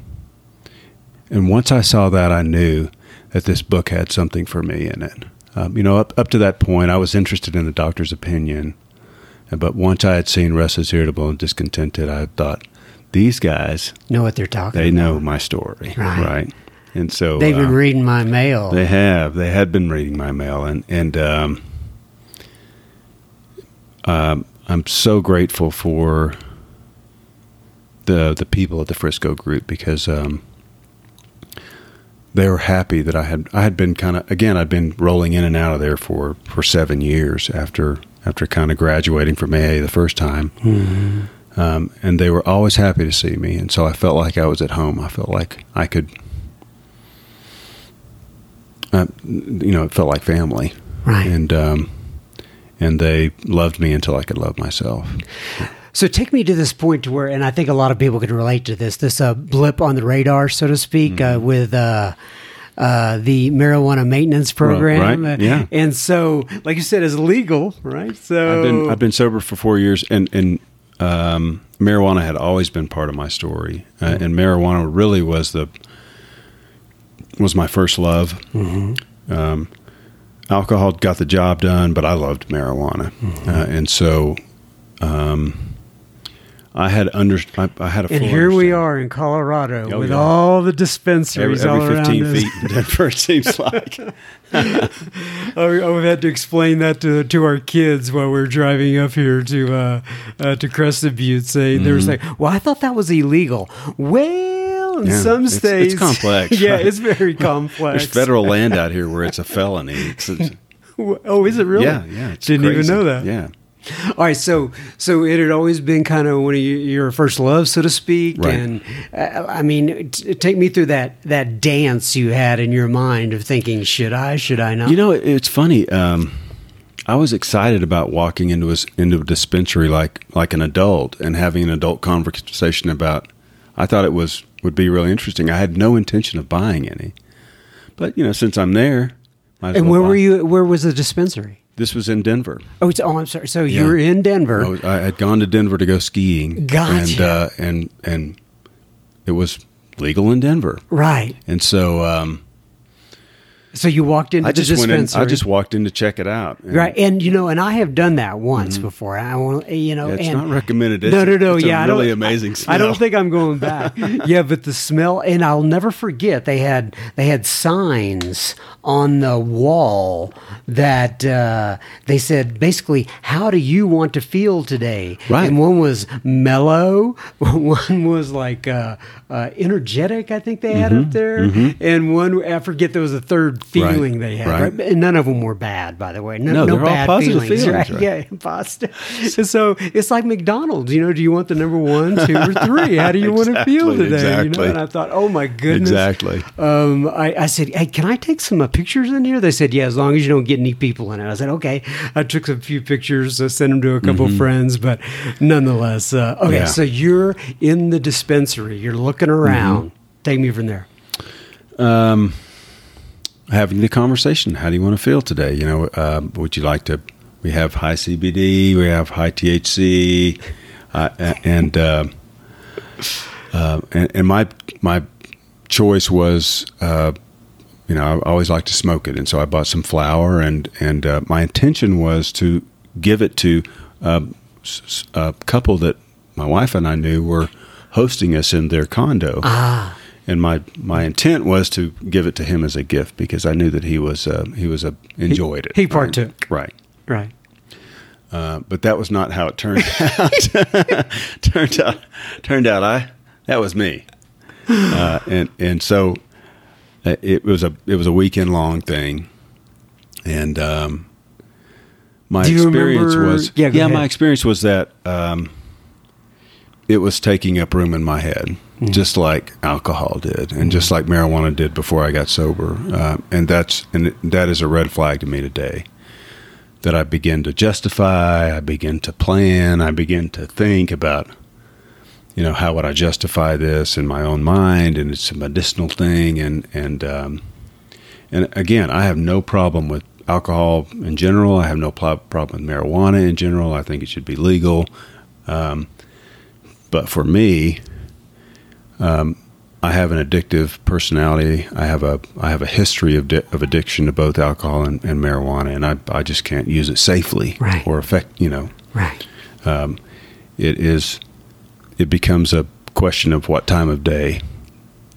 and once I saw that, I knew that this book had something for me in it. Um, you know, up, up to that point, I was interested in the doctor's opinion. But once I had seen Restless, Irritable, and Discontented, I thought, these guys know what they're talking they about. know my story right, right? and so they've been uh, reading my mail. they have. They had been reading my mail. And and um, um, i'm so grateful for the the people at the frisco group because um, they were happy that i had i had been kind of again i'd been rolling in and out of there for for seven years after after kind of graduating from aa the first time. Mm-hmm um, and they were always happy to see me, and so I felt like I was at home. I felt like I could uh, you know, it felt like family, Right. And um, and they loved me until I could love myself. So take me to this point to where, and I think a lot of people could relate to this, this uh, blip on the radar, so to speak, Mm-hmm. uh, with uh, uh, the marijuana maintenance program. right, Uh, yeah. And so, like you said, it's legal, right? So I've been I've been sober for four years, and and um, marijuana had always been part of my story, uh, and marijuana really was the was my first love. Um, alcohol got the job done, but I loved marijuana, uh, and so um, I had under I, I had a and full here we are in Colorado Oh, with yeah. all the Every, dispensaries every all around 15 us. feet in Denver, it seems like. Oh, oh, we've had to explain that to to our kids while we're driving up here to uh, uh, to Crested Butte. Say they were saying, "Well, I thought that was illegal." Well, in Yeah, some it's- it's complex, yeah, right? it's very complex. There's federal land out here where it's a felony. It's, it's- Oh, is it really? Yeah, yeah. Didn't even know that. Yeah. All right, so so it had always been kind of one of your, first loves, so to speak. Right. And uh, I mean, t- take me through that that dance you had in your mind of thinking, should I, should I not? You know, it's funny. Um, I was excited about walking into a, into a dispensary like like an adult and having an adult conversation about. I thought it was would be really interesting. I had no intention of buying any, but you know, since I'm there, and well where buy. were you? Where was the dispensary? This was in Denver. Oh, it's, oh, I'm sorry. So Yeah. you were in Denver. I, was, I had gone to Denver to go skiing, Gotcha. and uh, and and it was legal in Denver, Right. and so um, So you walked into I just the went in. I just walked in to check it out. and- right, and you know, and I have done that once before. I want you know, Mm-hmm. Yeah, it's and not recommended. It's no, no, a- no. it's yeah, I really don't, amazing I, smell. I don't think I'm going back. yeah, but the smell, and I'll never forget. They had they had signs on the wall that uh, they said basically, "How do you want to feel today?" Right. And one was mellow. One was like uh, uh, energetic. I think they had Mm-hmm. up there, and one I forget there was a third feeling they had. right. Right? And none of them were bad, by the way. No, No, no they're all bad positive feelings. feelings, right? right. Yeah, positive. so it's like McDonald's. You know, do you want the number one, two, or three? How do you want to feel Exactly, today? You know, and I thought, oh my goodness. Exactly. Um, I, I said, hey, can I take some uh, pictures in here? They said, yeah, as long as you don't get any people in it. I said, okay. I took a few pictures, uh, sent them to a couple of friends, but nonetheless, uh, okay. Mm-hmm. Yeah. So you're in the dispensary. You're looking around. Mm-hmm. Take me from there. Having the conversation. How do you want to feel today? You know, uh, would you like to? We have high CBD, we have high THC, uh, and, uh, uh, and and my my choice was, uh, you know, I always like to smoke it, and so I bought some flower, and and uh, my intention was to give it to a couple that my wife and I knew were hosting us in their condo. Ah. And my, my intent was to give it to him as a gift because I knew that he was uh, he was a enjoyed it. he partook. right. Right. Uh, but that was not how it turned out. turned out, turned out, I that was me, uh, and and so uh, it was a it was a weekend long thing, and um, my experience remember- was Yeah, go my experience was that um, it was taking up room in my head, Mm-hmm. just like alcohol did, and just like marijuana did before I got sober, uh, and that's and that is a red flag to me today that I begin to justify, I begin to plan, I begin to think about, you know, how would I justify this in my own mind, and it's a medicinal thing, and and um, and again, I have no problem with alcohol in general. I have no problem with marijuana in general. I think it should be legal, um, but for me. Um, I have an addictive personality. I have a I have a history of di- of addiction to both alcohol and, and marijuana, and I I just can't use it safely Right. or affect. You know, Right. it is it becomes a question of what time of day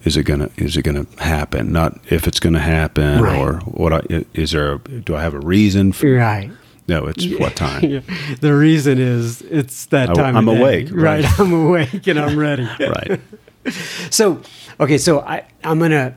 is it gonna is it gonna happen, not if it's gonna happen Right. or what. I, is there? A, do I have a reason? For, Right. no, it's what time. Yeah. The reason is it's that I- time. I'm of day. awake, right? right. I'm awake and I'm ready. Right. So, okay, so I I'm gonna.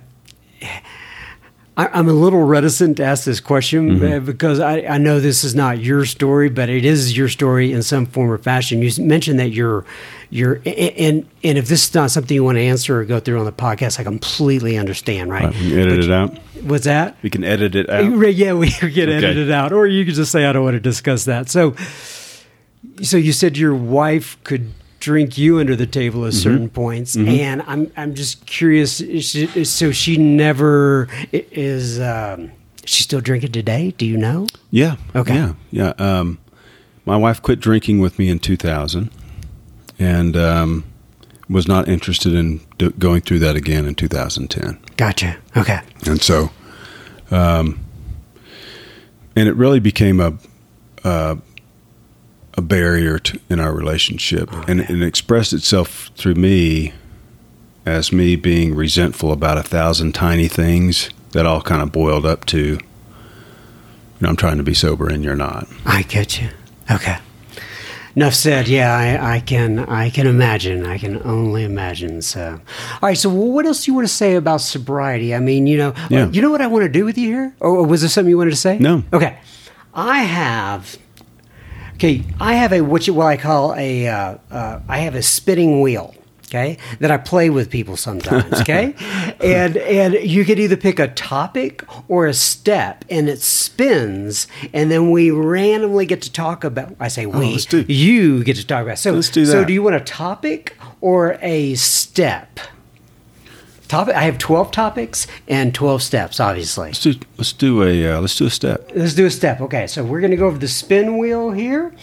I, I'm a little reticent to ask this question Mm-hmm. uh, because I, I know this is not your story, but it is your story in some form or fashion. You mentioned that you're, you're, and and if this is not something you want to answer or go through on the podcast, I completely understand. Right? We can edit it out. What's that? We can edit it out. Yeah, we get Okay. edited out, or you could just say I don't want to discuss that. So, so you said your wife could drink you under the table Mm-hmm. at certain points, and I'm I'm just curious. is she- so she never is. Um, she still drinking today? Do you know? Yeah. Okay. Yeah. Yeah. Um, my wife quit drinking with me in 2000 and um, was not interested in do- going through that again in 2010. Gotcha. Okay. And so, um, and it really became a, uh, a barrier to, in our relationship. and, and it expressed itself through me as me being resentful about a thousand tiny things that all kind of boiled up to, you know, I'm trying to be sober and you're not. I get you. Okay. Enough said. Yeah, I, I can. I can imagine. I can only imagine. So, all right. So, what else do you want to say about sobriety? I mean, you know, Yeah. you know what I want to do with you here, or was there something you wanted to say? No. Okay. I have. Okay, I have a what you what I call a. Uh, uh, I have a spinning wheel. Okay, that I play with people sometimes. Okay, and and you could either pick a topic or a step, and it spins, and then we randomly get to talk about. I say we. Oh, let's do- You get to talk about. So Let's do that. So do you want a topic or a step? Topic. I have twelve topics and twelve steps. Obviously. Let's do, let's do a, uh, let's do a step. Let's do a step. Okay, so we're going to go over the spin wheel here,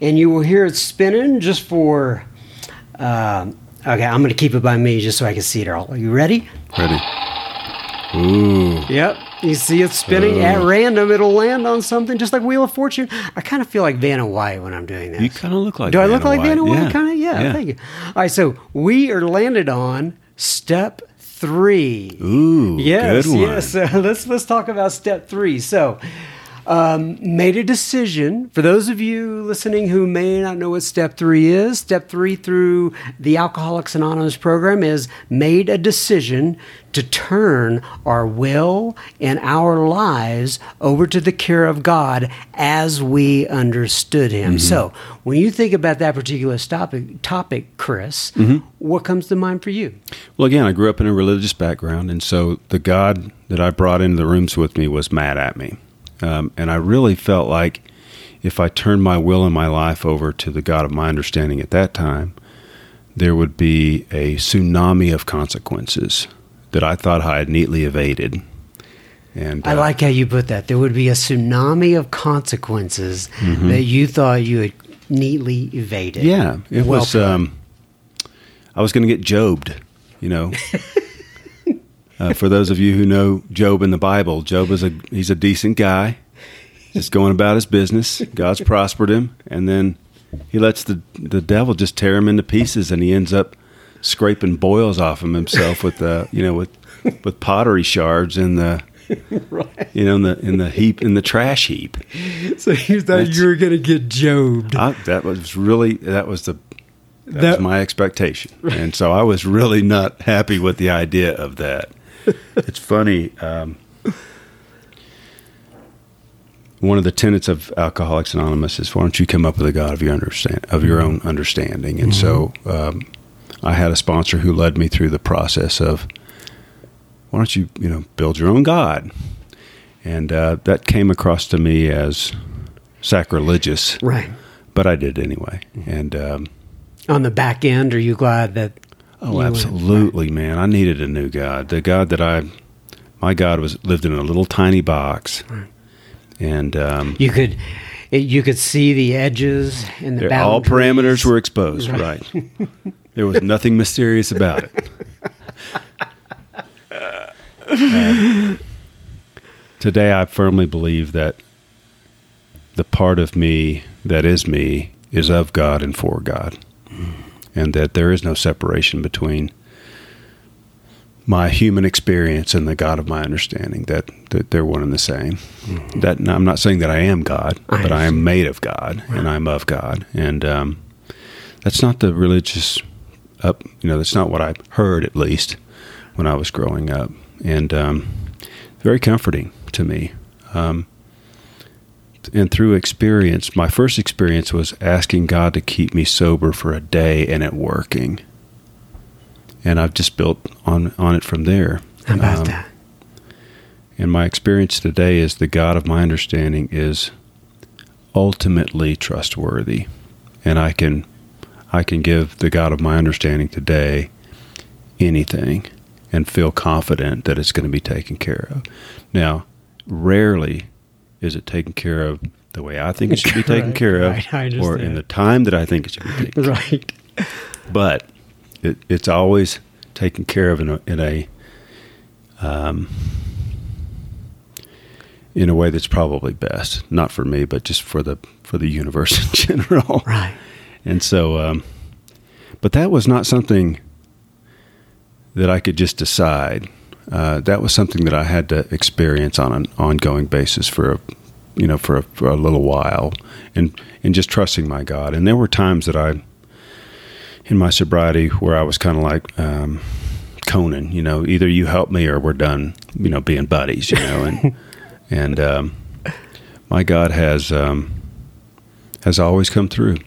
and you will hear it spinning just for. Um, okay, I'm going to keep it by me just so I can see it all. Are you ready? Ready? Ooh. Yep. You see it spinning at random. It'll land on something just like Wheel of Fortune. I kind of feel like Vanna White when I'm doing this. You kind of look like Do I look Vanna like Vanna White? Yeah. Kind of. Yeah, Thank you. All right. So we are landed on step three. Ooh, Yes, yes. So let's let's talk about step three. So, um, made a decision. For those of you listening who may not know what step three is, step three through the Alcoholics Anonymous program is made a decision to turn our will and our lives over to the care of God as we understood Him. So, when you think about that particular topic, topic Chris, what comes to mind for you? Well, again, I grew up in a religious background, and so the God that I brought into the rooms with me was mad at me. Um, and I really felt like if I turned my will and my life over to the God of my understanding at that time, there would be a tsunami of consequences that I thought I had neatly evaded. And I uh, like how you put that. There would be a tsunami of consequences Mm-hmm. that you thought you had neatly evaded. Yeah, it Well was. Um, I was going to get Jobed, you know. uh, for those of you who know Job in the Bible, Job is a he's a decent guy, just going about his business. God's prospered him, and then he lets the the devil just tear him into pieces, and he ends up scraping boils off him himself with the you know with with pottery shards in the you know in the in the heap in the trash heap. so you thought That's- you were going to get jobed. I, that was really that was the that, That- was my expectation, and so I was really not happy with the idea of that. it's funny. Um, one of the tenets of Alcoholics Anonymous is, "Why don't you come up with a God of your understand of your own understanding?" And so, um, I had a sponsor who led me through the process of, "Why don't you, you know, build your own God?" And uh, that came across to me as sacrilegious right. but I did anyway. And um, On the back end, are you glad that? You oh, went- absolutely, man! I needed a new God. The God that I, my God was lived in a little tiny box, and um, You could, you could see the edges and the all parameters were exposed. Right. there was nothing mysterious about it. Uh, today, I firmly believe that the part of me that is me is of God and for God, and that there is no separation between my human experience and the God of my understanding. That, that they're one and the same. That I'm not saying that I am God, I but I am made of God and I'm of God, and um, that's not the religious up. You know, that's not what I heard at least when I was growing up, and um, very comforting to me. Um, and through experience, my first experience was asking God to keep me sober for a day and it working. And I've just built on, on it from there. How about um, that? And my experience today is the God of my understanding is ultimately trustworthy. And I can I can give the God of my understanding today anything and feel confident that it's going to be taken care of. Now, rarely is it taken care of the way I think it should be taken right, care of, right, or in the time that I think it should be taken right. care of. Right. But it, it's always taken care of in a, in a um, in a way that's probably best, not for me, but just for the for the universe in general. Right. And so, um, but that was not something that I could just decide. Uh, that was something that I had to experience on an ongoing basis for a, you know, for a, for a little while, and and just trusting my God. And there were times that I, in my sobriety, where I was kind of like. Um, Conan, you know, either you help me or we're done, you know, being buddies, you know, and and um, my God has um, has always come through,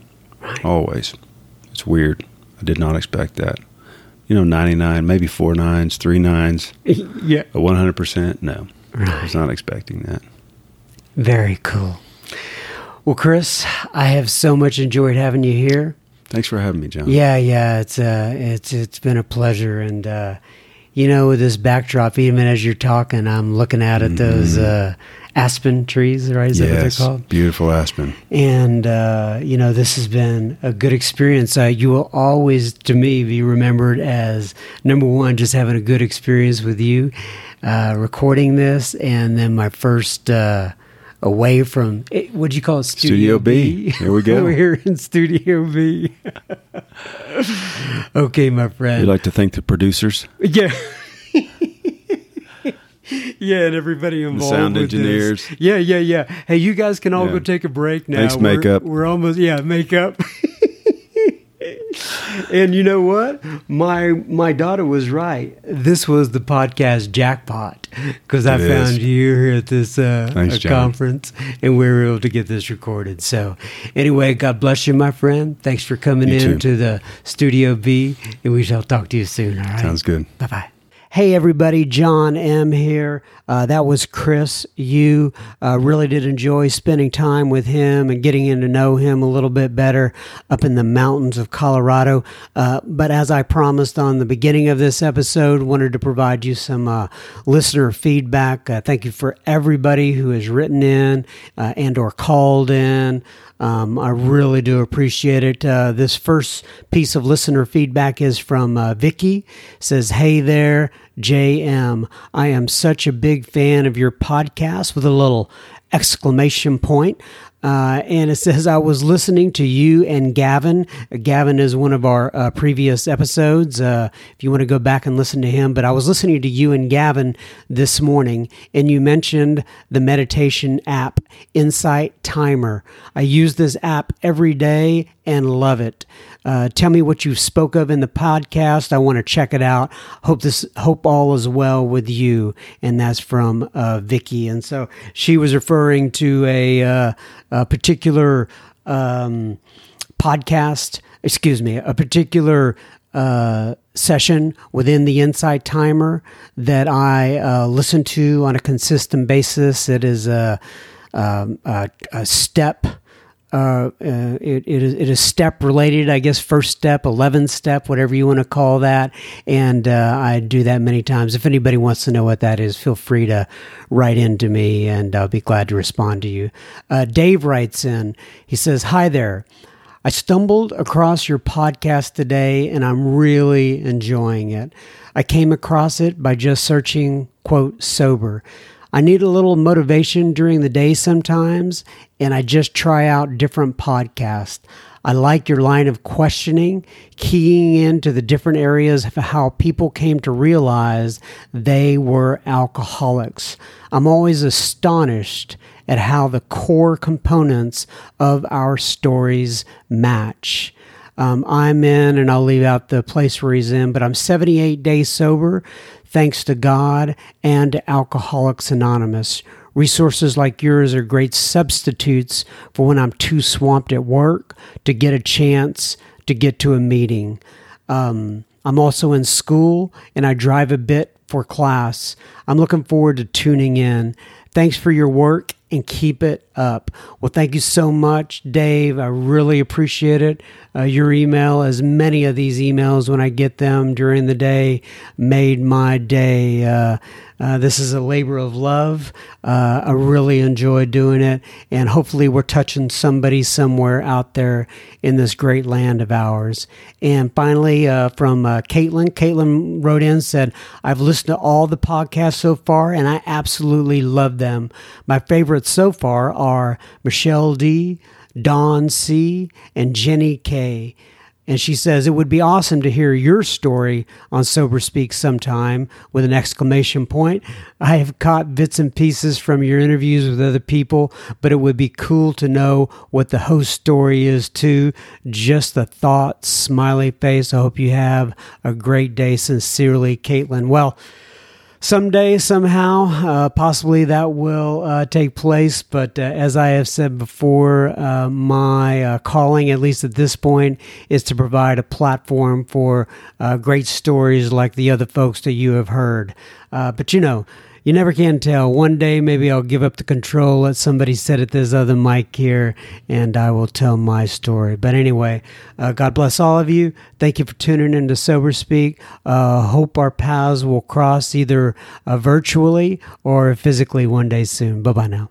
right. always. It's weird. I did not expect that. You know, ninety nine, maybe four nines, three nines. yeah, a one hundred percent. No, right. I was not expecting that. Very cool. Well, Chris, I have so much enjoyed having you here. Thanks for having me, John. Yeah, yeah, it's uh, it's it's been a pleasure, and uh, you know, with this backdrop, even as you're talking, I'm looking out at mm-hmm. those uh, aspen trees, right? Is yes, that what they're called? Beautiful aspen. And, uh, you know, this has been a good experience. Uh, you will always, to me, be remembered as number one, just having a good experience with you, uh, recording this, and then my first uh, away from eh, what do you call it? Studio, Studio B. B. Here we go. We're here in Studio B. okay, my friend. You'd like to thank the producers? Yeah. yeah, and everybody involved. The sound engineers. This. Yeah, yeah, yeah. Hey, you guys can all yeah. go take a break now. Thanks, makeup. We're, we're almost yeah, makeup. and you know what? My my daughter was right. This was the podcast jackpot because I found you here at this uh, Thanks, conference, and we were able to get this recorded. So, anyway, God bless you, my friend. Thanks for coming you in too. to the Studio B, and we shall talk to you soon. All right. Sounds good. Bye bye. Hey, everybody, John M. here. Uh, that was Chris. You uh, really did enjoy spending time with him and getting in to know him a little bit better up in the mountains of Colorado. Uh, but as I promised on the beginning of this episode, wanted to provide you some uh, listener feedback. Uh, thank you for everybody who has written in uh, and or called in. Um, I really do appreciate it. Uh, this first piece of listener feedback is from uh, Vicky. Says, "Hey there, JM. I am such a big fan of your podcast." With a little exclamation point. Uh, and it says, I was listening to you and Gavin. Gavin is one of our uh, previous episodes. Uh, if you want to go back and listen to him, but I was listening to you and Gavin this morning, and you mentioned the meditation app, Insight Timer. I use this app every day and love it. Uh, tell me what you spoke of in the podcast. I want to check it out. Hope this, hope all is well with you. And that's from uh, Vicky. And so she was referring to a, uh, a particular um, podcast. Excuse me, a particular uh, session within the Insight Timer that I uh, listen to on a consistent basis. It is a, um, a, a step uh, uh, it, it, is, it is step related, I guess, first step, 11 step, whatever you want to call that. And uh, I do that many times. If anybody wants to know what that is, feel free to write in to me and I'll be glad to respond to you. Uh, Dave writes in, he says, Hi there. I stumbled across your podcast today and I'm really enjoying it. I came across it by just searching, quote, sober. I need a little motivation during the day sometimes, and I just try out different podcasts. I like your line of questioning, keying into the different areas of how people came to realize they were alcoholics. I'm always astonished at how the core components of our stories match. Um, I'm in, and I'll leave out the place where he's in, but I'm 78 days sober thanks to God and Alcoholics Anonymous. Resources like yours are great substitutes for when I'm too swamped at work to get a chance to get to a meeting. Um, I'm also in school and I drive a bit for class. I'm looking forward to tuning in. Thanks for your work and keep it up. Well, thank you so much, Dave. I really appreciate it. Uh, your email, as many of these emails when I get them during the day, made my day. Uh, uh, this is a labor of love. Uh, I really enjoy doing it, and hopefully, we're touching somebody somewhere out there in this great land of ours. And finally, uh, from uh, Caitlin, Caitlin wrote in said, "I've listened to all the podcasts so far, and I absolutely love them. My favorites so far are Michelle D." Don C., and Jenny K. And she says, It would be awesome to hear your story on Sober Speak sometime with an exclamation point. I have caught bits and pieces from your interviews with other people, but it would be cool to know what the host story is too. Just the thought, smiley face. I hope you have a great day. Sincerely, Caitlin. Well, someday, somehow, uh, possibly that will uh, take place. But uh, as I have said before, uh, my uh, calling, at least at this point, is to provide a platform for uh, great stories like the other folks that you have heard. but you know, you never can tell. One day, maybe I'll give up the control, let somebody sit at this other mic here, and I will tell my story. But anyway, uh, God bless all of you. Thank you for tuning in to Sober Speak. Uh, hope our paths will cross either uh, virtually or physically one day soon. Bye bye now.